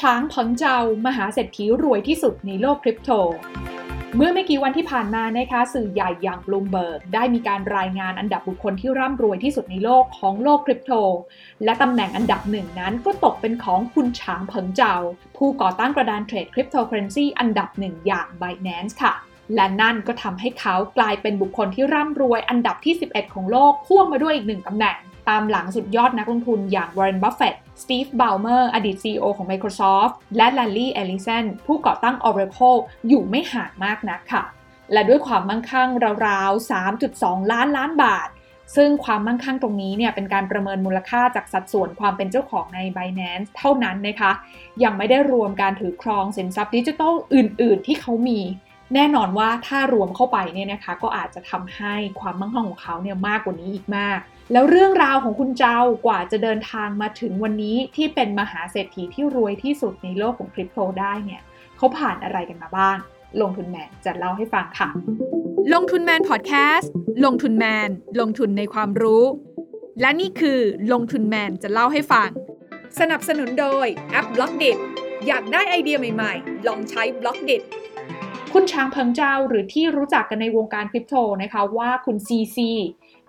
ช้างพังเจ้ามหาเศรษฐีรวยที่สุดในโลกคริปโต เมื่อไม่กี่วันที่ผ่านมานะคะสื่อใหญ่อย่างบลูมเบิร์กได้มีการรายงานอันดับบุคคลที่ร่ำรวยที่สุดในโลกของโลกคริปโต และตำแหน่งอันดับหนึ่งนั้นก็ตกเป็นของคุณช้างเพิงเจ้า ผู้ก่อตั้งกระดานเทรดคริปโตเคอเรนซีอันดับหนึ่งอย่าง Binance ค่ะและนั่นก็ทำให้เขากลายเป็นบุคคลที่ร่ำรวยอันดับที่ 11 ของโลกพ่วงมาด้วยอีกหนึ่งตำแหน่ง ตามหลังสุดยอดนักลงทุนอย่าง Warren Buffett สตีฟบาวเมอร์อดีต CEO ของ Microsoft และ Larry Ellison ผู้ก่อตั้ง Oracle อยู่ไม่ห่างมากนักค่ะ และด้วยความมั่งคั่งราวๆ 3.2 ล้านล้านบาท ซึ่งความมั่งคั่งตรงนี้เนี่ยเป็นการประเมินมูลค่าจากสัดส่วนความเป็นเจ้าของใน Binance เท่านั้นนะคะ ยังไม่ได้รวมการถือครองสินทรัพย์ดิจิทัลอื่น ๆ ที่เขามีแน่นอนว่าถ้ารวมเข้าไปเนี่ยนะคะก็อาจจะทำให้ความมั่งคั่งของเขาเนี่ยมากกว่านี้อีกมาก แล้วเรื่องราวของคุณเจ้ากว่าจะเดินทางมาถึงวันนี้ที่เป็นมหาเศรษฐีที่รวยที่สุดในโลกของคริปโตได้เนี่ยเขาผ่านอะไรกันมาบ้าง ลงทุนแมนจะเล่าให้ฟังค่ะ ลงทุนแมนพอดแคสต์ลงทุนแมน ลงทุนในความรู้ และนี่คือลงทุนแมนจะเล่าให้ฟัง สนับสนุนโดยแอป Blockdit อยากได้ไอเดียใหม่ๆ ลองใช้ Blockdit คุณช้างเพิงเจ้าหรือที่รู้จักกันในวงการคริปโตนะคะว่าคุณ CZ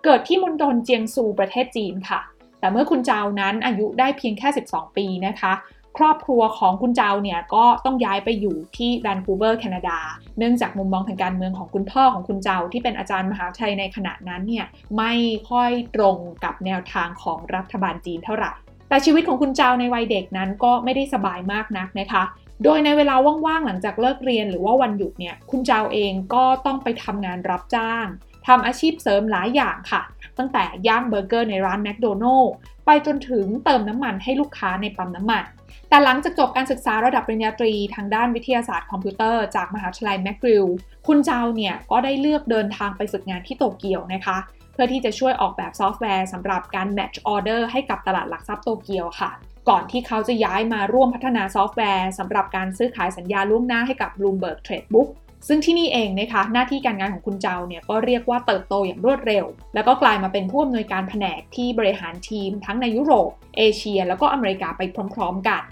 เกิดที่มณฑลเจียงซูประเทศจีนค่ะ แต่เมื่อคุณเจานั้นอายุได้เพียงแค่ 12 ปีนะคะ ครอบครัวของคุณเจาเนี่ยก็ต้องย้ายไปอยู่ที่แวนคูเวอร์แคนาดา เนื่องจากมุมมองทางการเมืองของคุณพ่อของคุณเจาที่เป็นอาจารย์มหาวิทยาลัยในขณะนั้นเนี่ยไม่ค่อยตรงกับแนวทางของรัฐบาลจีนเท่าไหร่แต่ชีวิตของคุณเจาในวัยเด็กนั้นก็ไม่ได้สบายมากนักนะคะ โดยในเวลาว่างๆหลังจากเลิกเรียนหรือว่าวันหยุดเนี่ย คุณเจาเองก็ต้องไปทำงานรับจ้างทำอาชีพเสริมหลายอย่างค่ะ ตั้งแต่ย่างเบอร์เกอร์ในร้านแมคโดนัลล์ไปจนถึงเติมน้ำมันให้ลูกค้าในปั๊มน้ำมัน แต่หลังจากจบการศึกษาระดับปริญญาตรีทางด้านวิทยาศาสตร์คอมพิวเตอร์จากมหาวิทยาลัย McGill คุณเจาเนี่ยก็ได้เลือกเดินทางไปฝึกงานที่โตเกียวนะคะ เพื่อที่จะช่วยออกแบบซอฟต์แวร์สำหรับการ match order ให้กับตลาดหลักทรัพย์โตเกียวค่ะ ก่อนที่เขาจะย้ายมาร่วมพัฒนาซอฟต์แวร์สำหรับการซื้อขายสัญญาล่วงหน้าให้กับ Bloomberg Tradebook ซึ่งที่นี่เองนะคะหน้าที่การงานของคุณเจ้าเนี่ยก็เรียกว่าเติบโตอย่างรวดเร็ว แล้วก็กลายมาเป็นผู้อำนวยการแผนกที่บริหารทีมทั้งในยุโรป เอเชีย แล้วก็อเมริกาไปพร้อม ๆ กัน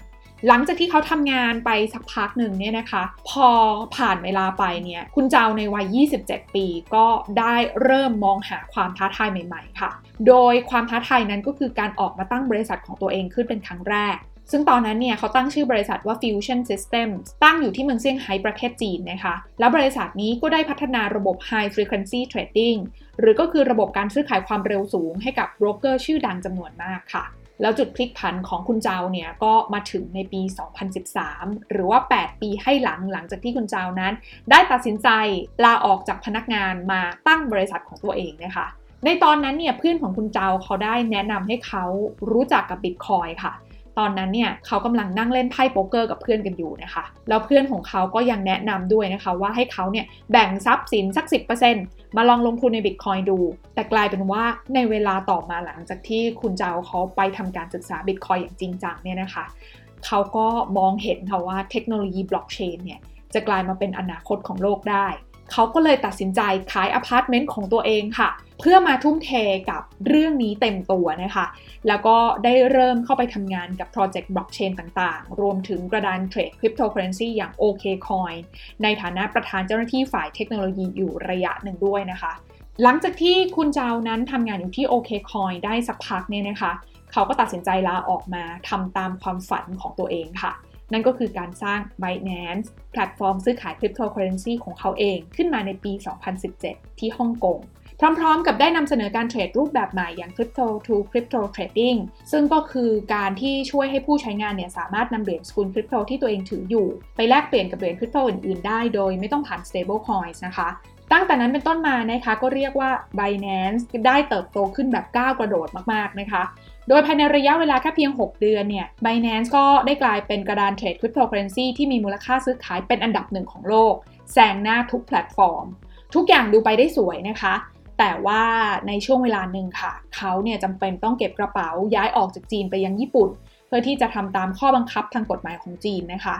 หลังจากที่เขาทำงานไปสักพักหนึ่งเนี่ยนะคะ พอผ่านเวลาไปเนี่ยคุณเจ้าในวัย 27 ปีก็ได้เริ่มมองหาความท้าทายใหม่ๆค่ะ โดยความท้าทายนั้นก็คือการออกมาตั้งบริษัทของตัวเองขึ้นเป็นครั้งแรกซึ่งตอนนั้นเนี่ยเขาตั้งชื่อบริษัทว่า Fusion Systems ตั้งอยู่ที่เมืองเซี่ยงไฮ้ประเทศจีนนะคะ แล้วบริษัทนี้ก็ได้พัฒนาระบบ High Frequency Trading หรือก็คือระบบการซื้อขายความเร็วสูงให้กับโบรกเกอร์ชื่อดังจำนวนมากค่ะ แล้วจุดพลิกผันของคุณเจ้าเนี่ยก็มาถึงในปี 2013 หรือว่า 8 ปีให้หลังหลังจากที่คุณเจ้านั้น ได้ตัดสินใจลาออกจากพนักงานมาตั้งบริษัทของตัวเองนะคะในตอนนั้นเนี่ยเพื่อนของคุณเจ้าเขาได้แนะนำให้เขารู้จักกับบิตคอยค่ะ ตอนนั้นเนี่ยเขากำลังนั่งเล่นไพ่โป๊กเกอร์กับเพื่อนกันอยู่นะคะ แล้วเพื่อนของเขาก็ยังแนะนำด้วยนะคะว่าให้เขาเนี่ยแบ่งทรัพย์สินสัก 10%มาลองลงทุนในบิตคอยดู แต่กลายเป็นว่าในเวลาต่อมาหลังจากที่คุณเจ้าเขาไปทำการศึกษาบิตคอยอย่างจริงจังเนี่ยนะคะ เขาก็มองเห็นค่ะว่าเทคโนโลยีบล็อกเชนเนี่ยจะกลายมาเป็นอนาคตของโลกได้ เขาก็เลยตัดสินใจขายอพาร์ตเมนต์ของตัวเองค่ะ เพื่อมาทุ่มเทกับเรื่องนี้เต็มตัวนะคะ แล้วก็ได้เริ่มเข้าไปทำงานกับโปรเจกต์บล็อกเชนต่างๆ รวมถึงกระดานเทรดคริปโตเคอเรนซีอย่าง OKCoin ในฐานะประธานเจ้าหน้าที่ฝ่ายเทคโนโลยีอยู่ระยะหนึ่งด้วยนะคะ หลังจากที่คุณเจานั้นทำงานอยู่ที่ OKCoin ได้สักพักเนี่ยนะคะ เขาก็ตัดสินใจลาออกมาทำตามความฝันของตัวเองค่ะ นั่นก็คือการสร้าง Binance แพลตฟอร์มซื้อขายคริปโตเคอเรนซีของเขาเองขึ้นมาในปี 2017 ที่ฮ่องกงพร้อมๆ กับได้นำเสนอการเทรดรูปแบบใหม่อย่าง Crypto to Crypto Trading ซึ่งก็คือการที่ช่วยให้ผู้ใช้งานเนี่ยสามารถนำเหรียญสกุลคริปโตที่ตัวเองถืออยู่ ไปแลกเปลี่ยนกับเหรียญคริปโตอื่นๆ ได้โดยไม่ต้องผ่าน stable coins นะคะ ตั้งแต่นั้นเป็นต้นมานะคะก็เรียกว่า Binance ได้เติบโตขึ้นแบบก้าวกระโดดมากๆนะคะ โดยภายในระยะเวลาแค่เพียง 6 เดือนเนี่ย Binance ก็ได้กลายเป็นกระดานเทรดคริปโตเคอเรนซีที่มีมูลค่าซื้อขายเป็นอันดับหนึ่งของโลกแซงหน้าทุกแพลตฟอร์ม ทุกอย่างดูไปได้สวยนะคะ แต่ว่าในช่วงเวลาหนึ่งค่ะ เขาเนี่ยจำเป็นต้องเก็บกระเป๋าย้ายออกจากจีนไปยังญี่ปุ่น เพื่อที่จะทำตามข้อบังคับทางกฎหมายของจีนนะคะ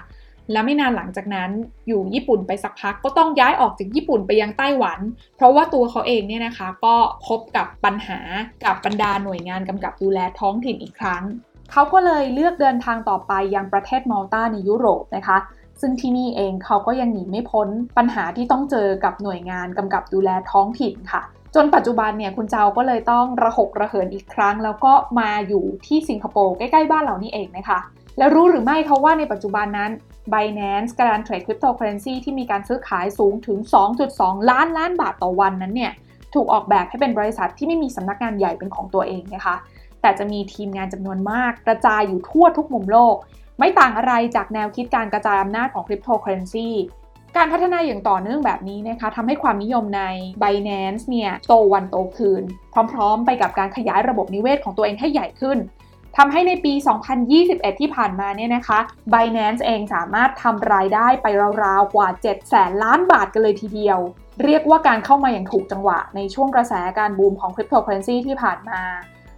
และไม่นานหลังจากนั้นอยู่ญี่ปุ่นไปสักพักก็ต้องย้ายออกจากญี่ปุ่นไปยังไต้หวัน เพราะว่าตัวเขาเองเนี่ยนะคะ ก็พบกับปัญหากับบรรดาหน่วยงานกำกับดูแลท้องถิ่นอีกครั้ง เขาก็เลยเลือกเดินทางต่อไปยังประเทศมอลตาในยุโรปนะคะซึ่งที่นี่เองเขาก็ยังหนีไม่พ้นปัญหาที่ต้องเจอกับหน่วยงานกำกับดูแลท้องถิ่นค่ะ จนปัจจุบันเนี่ยคุณเจ้าก็เลยต้องระหกระเหินอีกครั้ง แล้วก็มาอยู่ที่สิงคโปร์ใกล้ๆบ้านเรานี่เองนะคะ แล้วรู้หรือไม่เขาว่าในปัจจุบันนั้น Binance การเทรดคริปโตเคอเรนซีที่มีการซื้อขายสูงถึง 2.2 ล้านล้านบาทต่อวันนั้นเนี่ยถูกออกแบบให้เป็นบริษัทที่ไม่มีสำนักงานใหญ่เป็นของตัวเองนะคะแต่จะมีทีมงานจำนวนมากกระจายอยู่ทั่วทุกมุมโลก ไม่ต่างอะไรจากแนวคิดการกระจายอำนาจของคริปโตเคอเรนซีการพัฒนาอย่างต่อเนื่องแบบนี้นะคะทำให้ความนิยมใน Binance เนี่ยโตวันโตคืน พร้อมๆ ไปกับการขยายระบบนิเวศของตัวเองให้ใหญ่ขึ้น ทำให้ในปี 2021 ที่ผ่านมาเนี่ยนะคะ Binance เองสามารถทำรายได้ไปราวๆ กว่า 7 แสนล้านบาทกันเลยทีเดียว เรียกว่าการเข้ามาอย่างถูกจังหวะในช่วงกระแสการบูมของคริปโตเคอเรนซีที่ผ่านมา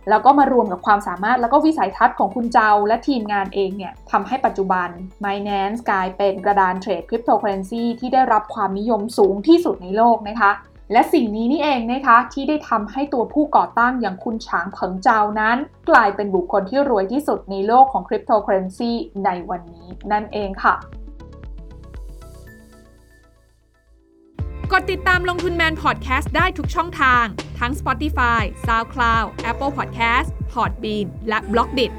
แล้วก็มารวมกับความสามารถแล้วก็วิสัยทัศน์ของคุณเจาและทีมงานเองเนี่ยทำให้ปัจจุบัน Binance กลายเป็นกระดานเทรดคริปโตเคอเรนซีที่ได้รับความนิยมสูงที่สุดในโลกนะคะ และสิ่งนี้นี่เองนะคะที่ได้ทำให้ตัวผู้ก่อตั้งอย่างคุณฉางเผิงเจานั้น กลายเป็นบุคคลที่รวยที่สุดในโลกของคริปโตเคอเรนซีในวันนี้นั่นเองค่ะ กดติดตามลงทุนแมนพอดแคสต์ได้ทุกช่องทาง ทั้ง Spotify, SoundCloud, Apple Podcast, Podbean และ b l o k d i t